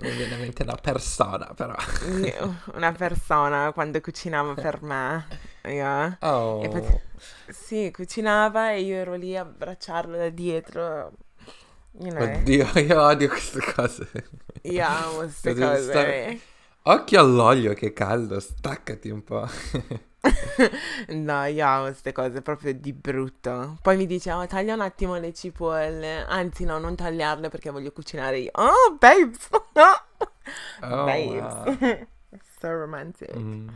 Mi viene in mente una persona, però. una persona quando cucinava per me. io- Oh. E pot- Sì, cucinava e io ero lì a abbracciarlo da dietro. You know, Oddio, io odio queste cose. io amo queste cose. stare- Occhio all'olio, che caldo, staccati un po'. No, io amo queste cose proprio di brutto. Poi mi dice, oh, taglia un attimo le cipolle. Anzi, no, non tagliarle perché voglio cucinare io. Oh, babes! Oh, babes. wow. so romantic. Mm.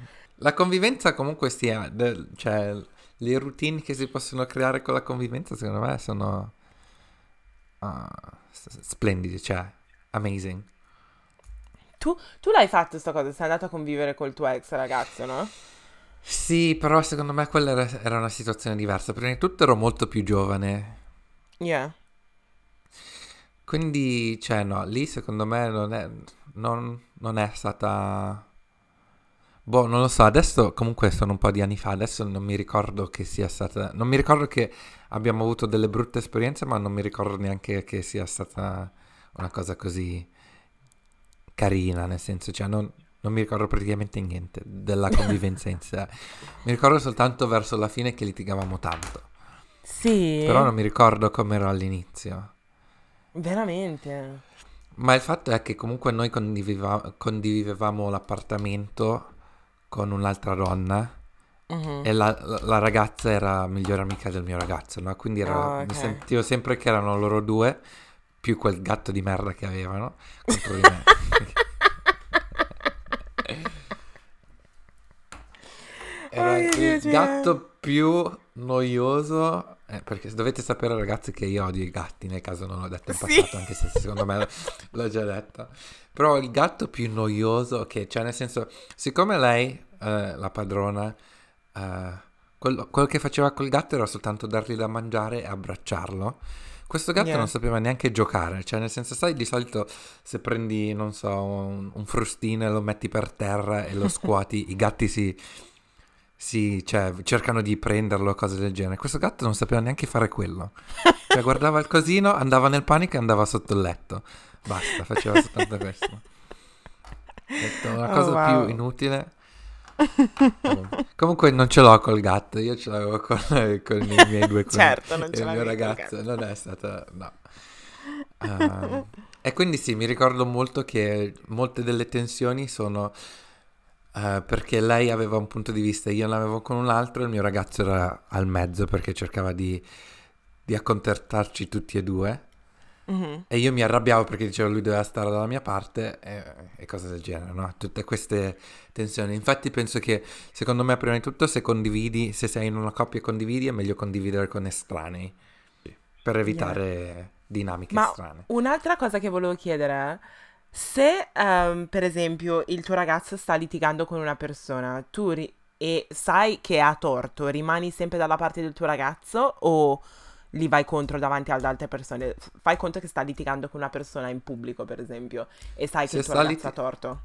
La convivenza comunque sia, de- cioè le routine che si possono creare con la convivenza secondo me sono ah, s- splendidi, cioè amazing. Tu, tu l'hai fatto sta cosa? Sei andato a convivere col tuo ex ragazzo, no? Sì, però secondo me quella era, era una situazione diversa. Prima di tutto ero molto più giovane, Yeah. quindi cioè no, lì secondo me non è, non, non è stata... Boh, non lo so, adesso comunque sono un po' di anni fa, adesso non mi ricordo che sia stata... Non mi ricordo che abbiamo avuto delle brutte esperienze, ma non mi ricordo neanche che sia stata una cosa così carina, nel senso, cioè non, non mi ricordo praticamente niente della convivenza in sé. Mi ricordo soltanto verso la fine che litigavamo tanto, Sì. però non mi ricordo come ero all'inizio. Veramente. Ma il fatto è che comunque noi condividevamo l'appartamento con un'altra donna Mhm. e la, la- la ragazza era migliore amica del mio ragazzo, no? Quindi era- Ah, ok. mi sentivo sempre che erano loro due, più quel gatto di merda che avevano, contro di me. Era Oh, il gatto più noioso, eh, perché dovete sapere ragazzi che io odio i gatti, nel caso non l'ho detto in Sì. passato, anche se secondo me l'ho già detto. Però il gatto più noioso che, cioè nel senso, siccome lei, eh, la padrona, eh, quello, quello che faceva col gatto era soltanto dargli da mangiare e abbracciarlo. Questo gatto Yeah. non sapeva neanche giocare, cioè nel senso, sai, di solito se prendi, non so, un, un frustino e lo metti per terra e lo scuoti, i gatti si, si, cioè, cercano di prenderlo, cose del genere. Questo gatto non sapeva neanche fare quello. Cioè, guardava il cosino, andava nel panico e andava sotto il letto. Basta, faceva soltanto questo. Detto, una Oh, cosa wow. più inutile. Comunque- non ce l'ho col gatto, io ce l'avevo con, con i miei due con Certo, non il ce mio l'avevi col ragazzo, non è stata... no. Ehm, e quindi sì, mi ricordo molto che molte delle tensioni sono eh, perché lei aveva un punto di vista, io ne avevo con un altro il mio ragazzo era al mezzo perché cercava di, di accontentarci tutti e due. Mhm. E io mi arrabbiavo perché dicevo lui doveva stare dalla mia parte e, e cose del genere, no? Tutte queste tensioni. Infatti penso che, secondo me, prima di tutto, se condividi, se sei in una coppia e condividi, è meglio condividere con estranei per evitare dinamiche Ma strane. un'altra cosa che volevo chiedere se, ehm, per esempio, il tuo ragazzo sta litigando con una persona, tu ri- e sai che ha torto, rimani sempre dalla parte del tuo ragazzo o li vai contro davanti ad altre persone? F- Fai conto che sta litigando con una persona in pubblico, per esempio, e sai che Se il tuo ragazzo liti- ha torto.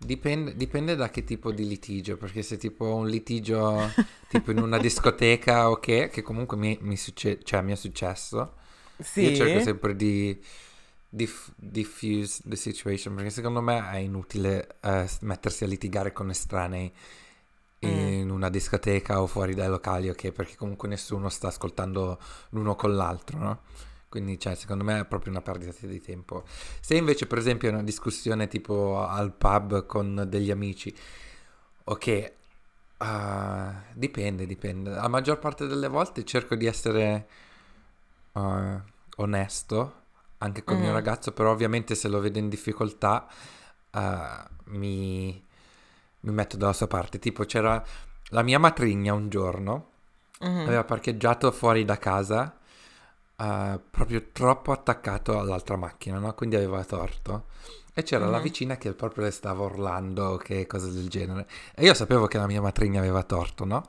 Dipende, dipende da che tipo di litigio, perché se tipo un litigio tipo in una discoteca o che, che comunque mi, mi succe- cioè, mi è successo, Sì? io cerco sempre di, diff- diffuse the situation perché secondo me è inutile eh, mettersi a litigare con estranei in una discoteca o fuori dai locali, ok? Perché comunque nessuno sta ascoltando l'uno con l'altro, no? Quindi, cioè, secondo me è proprio una perdita di tempo. Se invece, per esempio, è una discussione tipo al pub con degli amici, ok, uh, dipende, dipende. La maggior parte delle volte cerco di essere uh, onesto anche con il mio ragazzo, però ovviamente se lo vedo in difficoltà uh, mi, mi metto dalla sua parte. Tipo, c'era la mia matrigna un giorno, Mhm. aveva parcheggiato fuori da casa, eh, proprio troppo attaccato all'altra macchina, no? Quindi aveva torto. E c'era la Mhm. vicina che proprio le stava urlando, che cose del genere. E io sapevo che la mia matrigna aveva torto, no?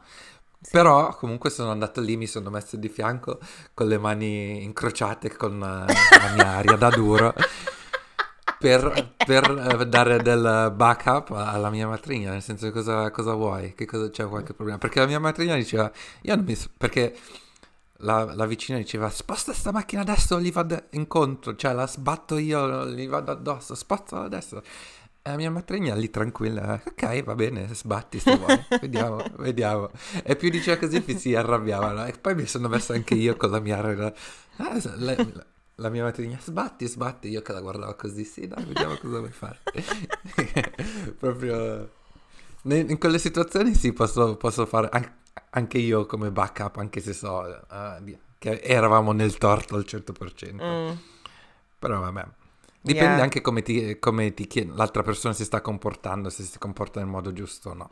Però comunque sono andato lì, mi sono messo di fianco con le mani incrociate con eh, la mia aria da duro per, per, eh, dare del backup alla mia matrigna, nel senso cosa, cosa vuoi? Che cosa c'è qualche problema? Perché la mia matrigna diceva, io non mi... perché la, la vicina diceva, sposta sta macchina adesso, gli vado incontro, cioè la sbatto io, gli vado addosso, spostala adesso. La mia matrigna lì tranquilla, ok, va bene, sbatti se vuoi, vediamo, vediamo. E più diceva così più si arrabbiavano. E poi mi sono messo anche io con la mia... aria- Ah, la, la- la mia matrigna, sbatti, sbatti, io che la guardavo così, sì, dai, vediamo cosa vuoi fare. Proprio... ne- In quelle situazioni sì, posso, posso fare an- anche io come backup, anche se so eh, di- che eravamo nel torto al 100%. Mm. Però vabbè. Dipende Yeah. anche come ti, come ti chiede, l'altra persona si sta comportando, se si comporta nel modo giusto o no.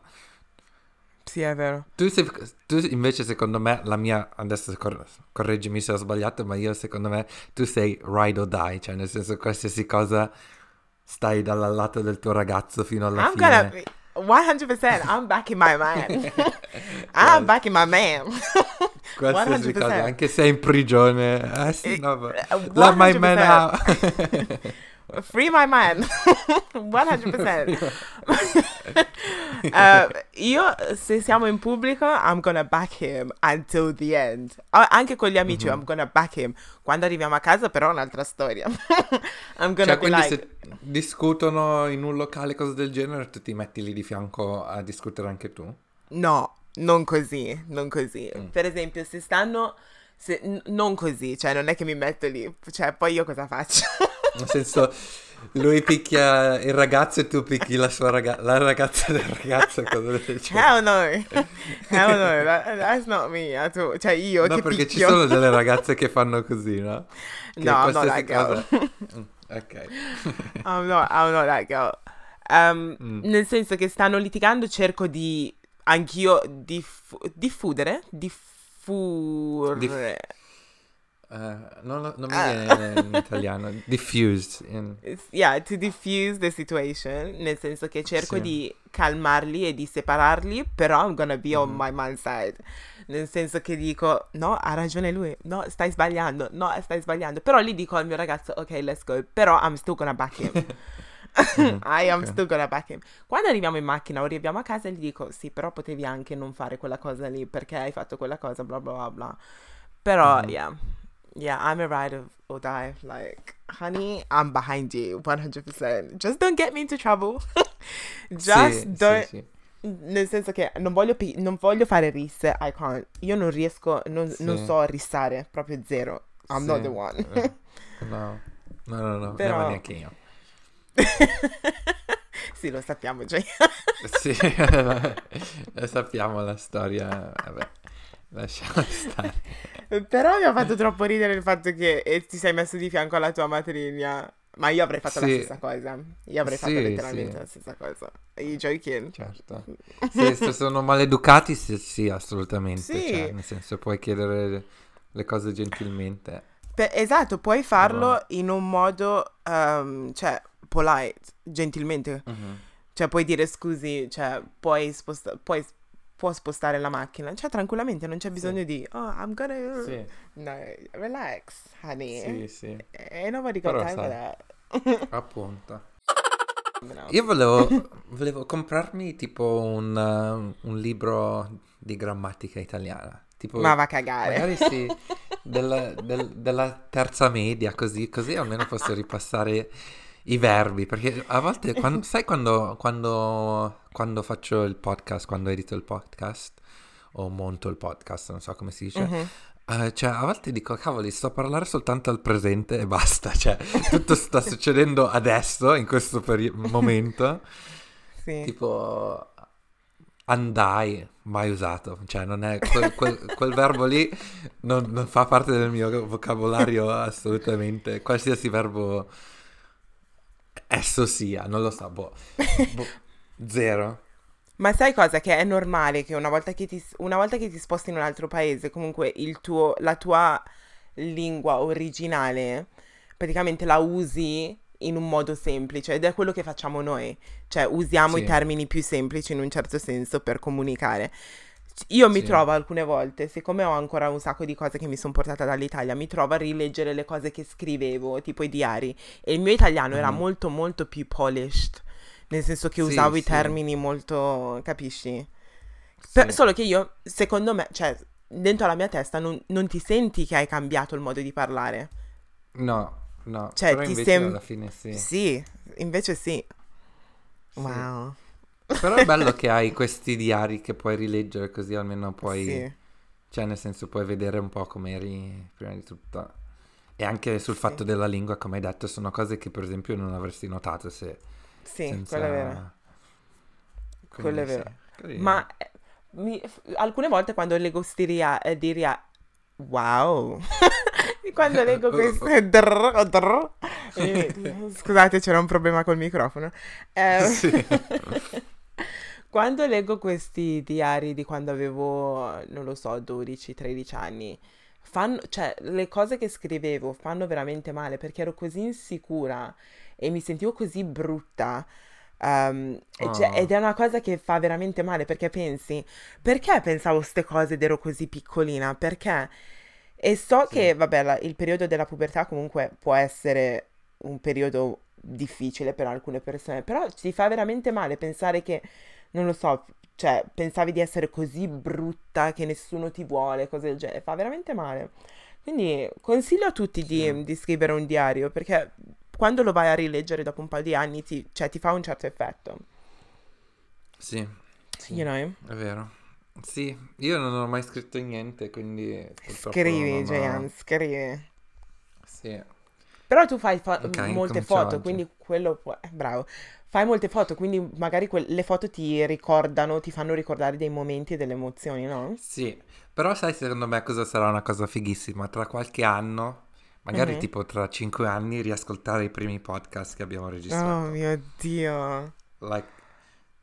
Sì, è vero. Tu, sei- tu invece, secondo me, la mia, adesso cor- correggimi se ho sbagliato, ma io secondo me tu sei ride or die, cioè nel senso qualsiasi cosa stai dal lato del tuo ragazzo fino alla I'm fine. gonna be 100%. I'm backing my man. I'm backing my man. Qualsiasi 100%. cosa, anche se in prigione. Eh sì, no, Let my man out. Free my man. 100%. Uh, io, se siamo in pubblico, I'm gonna back him until the end. Ah, anche con gli amici, Mhm. I'm gonna back him. Quando arriviamo a casa, però, è un'altra storia. I'm gonna Cioè, quindi like, se discutono in un locale cose del genere, tu ti metti lì di fianco a discutere anche tu? No, non così, non così. Mm. Per esempio, se stanno... se- n- non così, cioè non è che mi metto lì, cioè poi io cosa faccio? Nel senso, lui picchia il ragazzo e tu picchi la sua ragazza, la ragazza del ragazzo, cosa genere. Hell no, hell no, that- that's not me at all. Cioè io No, perché ci picchio. sono delle ragazze che fanno così, no? Che No, I'm not that girl. Mm, Ok. I'm not, I'm not that girl. Um, Mm. Nel senso che stanno litigando, cerco di anch'io diffu- diffudere, diffurre. Eh, non, non mi Ah. viene in italiano. Diffused. in- Yeah, to diffuse the situation, nel senso che cerco Sì. di calmarli e di separarli, però I'm gonna be on Mhm. my man's side. Nel senso che dico, no, ha ragione lui, no, stai sbagliando, no, stai sbagliando. Però lì dico al mio ragazzo, ok, let's go, però I'm still gonna back him. Mhm, I am ok. still gonna back him. Quando arriviamo in macchina o arriviamo a casa gli dico, sì, però potevi anche non fare quella cosa lì, perché hai fatto quella cosa, bla bla bla bla. Però, Mhm. yeah. Yeah, I'm a ride of, or die. Like, honey, I'm behind you 100%. Just don't get me into trouble. Just Sì, sì, don't. sì. Nel senso che non voglio, pi- non voglio fare risse. I can't. Io non riesco, non, non Sì. so rissare, proprio zero. I'm not Sì, the one. eh, No, no, no, no, Però- no, neanche io. sì, lo sappiamo già. Sì, lo sappiamo la storia. Vabbè, lasciamo stare. Però mi ha fatto troppo ridere il fatto che eh, ti sei messo di fianco alla tua matrigna. Ma io avrei fatto la Sì. stessa cosa. Io avrei fatto Sì, letteralmente sì. la stessa cosa. You joking? Certo. Se, se sono maleducati, sì, assolutamente. Sì. Cioè, nel senso, puoi chiedere le cose gentilmente. Pe- esatto, puoi farlo No. in un modo, ehm, cioè, polite, gentilmente. Cioè, puoi dire scusi, cioè, puoi, sposta- puoi può spostare la macchina. Cioè, tranquillamente, non c'è bisogno di, oh, I'm gonna... Sì, No, relax, honey. sì, sì, nobody got Però time for that. appunto. No. Io volevo, volevo comprarmi tipo un, uh, un libro di grammatica italiana. Tipo, Ma va a cagare. magari sì. del- del- della terza media, così, così almeno posso ripassare i verbi, perché a volte, quando- sai quando, quando, quando faccio il podcast, quando edito il podcast, o monto il podcast, non so come si dice, Mhm. eh, cioè a volte dico, cavoli, sto a parlare soltanto al presente e basta, cioè tutto sta succedendo adesso, in questo peri- momento, Sì. tipo andai, mai usato, cioè non è, quel, quel- quel verbo lì non, non fa parte del mio vocabolario assolutamente, qualsiasi verbo esso sia, non lo so, boh, boh, zero. Ma sai cosa? Che è normale che una volta che ti, una volta che ti sposti in un altro paese, comunque il tuo, la tua lingua originale praticamente la usi in un modo semplice ed è quello che facciamo noi, cioè usiamo i Sì. termini più semplici in un certo senso per comunicare. Io mi Sì. trovo alcune volte, siccome ho ancora un sacco di cose che mi sono portata dall'Italia, mi trovo a rileggere le cose che scrivevo, tipo i diari, e il mio italiano era Mhm. molto molto più polished, nel senso che Sì, usavo i sì. termini molto, capisci? Per- solo che io, secondo me, cioè, dentro la mia testa non, non ti senti che hai cambiato il modo di parlare. No, no, Cioè, però ti invece sem- alla fine sì. Sì, invece. Sì. Wow. Però è bello che hai questi diari che puoi rileggere così almeno puoi, Sì, cioè nel senso puoi vedere un po' come eri prima di tutto. E anche sul Sì. fatto della lingua, come hai detto, sono cose che per esempio non avresti notato se sì, senza... quello è vero. Quello è Quindi sì, vero. carino. Ma eh, mi- alcune volte quando leggo sti ria- eh, di ria- Wow. quando leggo queste... drr, drr, eh, scusate, c'era un problema col microfono. Eh, Sì. Quando leggo questi diari di quando avevo, non lo so, 12-13 anni, fanno, cioè, le cose che scrivevo fanno veramente male perché ero così insicura e mi sentivo così brutta. cioè, Oh. ed è una cosa che fa veramente male perché pensi, perché pensavo queste cose ed ero così piccolina? Perché? E so Sì. che, vabbè, la- il periodo della pubertà comunque può essere un periodo difficile per alcune persone, però ti fa veramente male pensare che, non lo so, cioè, pensavi di essere così brutta che nessuno ti vuole, cose del genere, fa veramente male. Quindi consiglio a tutti di, di scrivere un diario, perché quando lo vai a rileggere dopo un paio di anni, ti, cioè, ti fa un certo effetto, Sì, sì, you know? è vero. Sì, io non ho mai scritto niente, quindi Scrivi, ho- Jayan, scrivi. Sì, Però tu fai fo- Ok, molte incomincio foto, oggi. quindi quello può... eh, bravo. Fai molte foto, quindi magari que- le foto ti ricordano, ti fanno ricordare dei momenti e delle emozioni, no? sì. Però sai secondo me cosa sarà una cosa fighissima? Tra qualche anno, magari Mhm. tipo tra cinque anni, riascoltare i primi podcast che abbiamo Oh registrato. mio Dio. Like,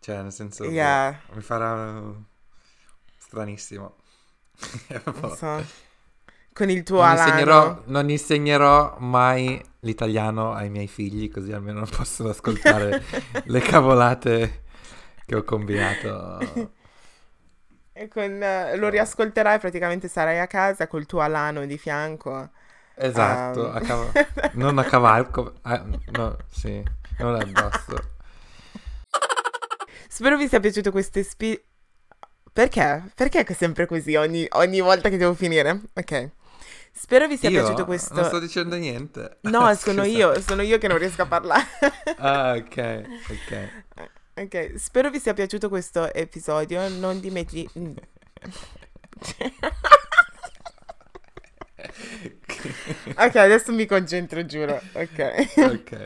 cioè nel senso, Yeah. mi farà stranissimo. Non so. Con il tuo Non Alano. insegnerò, non insegnerò mai l'italiano ai miei figli, così almeno non possono ascoltare le cavolate che ho combinato. E con, eh, lo riascolterai, praticamente sarai a casa col tuo Alano di fianco. Esatto, Um. a cav- non a cavalco, ah, no, sì, non addosso. Spero vi sia piaciuto questo espi... Perché? Perché è sempre così ogni, ogni volta che devo finire? Ok. Spero vi sia Io piaciuto questo... non sto dicendo niente. No, sono Scusa. io, sono io che non riesco a parlare. Ah, ok, ok. ok, spero vi sia piaciuto questo episodio. Non dimenti... mm. ok, adesso mi concentro, giuro. Ok. ok.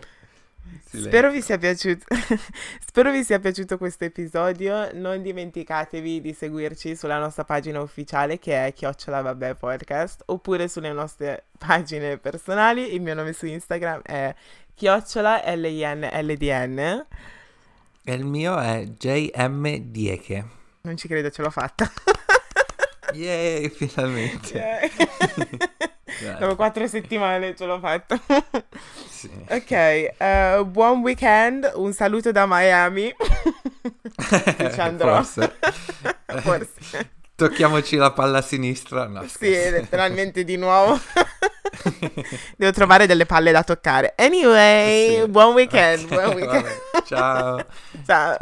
Spero vi sia piaciuto. Spero vi sia piaciuto questo episodio. Non dimenticatevi di seguirci sulla nostra pagina ufficiale che è Chiocciola Vabbè Podcast oppure sulle nostre pagine personali. Il mio nome su Instagram è Chiocciola L-I-N-L-D-N. E il mio è JM Dieke. Non ci credo, ce l'ho fatta. Yay, finalmente. Yeah. Dopo quattro settimane ce l'ho fatta. sì. ok, eh, buon weekend. Un saluto da Miami. ci andrò. Forse. Forse. Tocchiamoci la palla a sinistra. No, Sì, letteralmente di nuovo. Devo trovare delle palle da toccare. Anyway, Sì. buon weekend. Buon weekend. vabbè, Ciao. Ciao.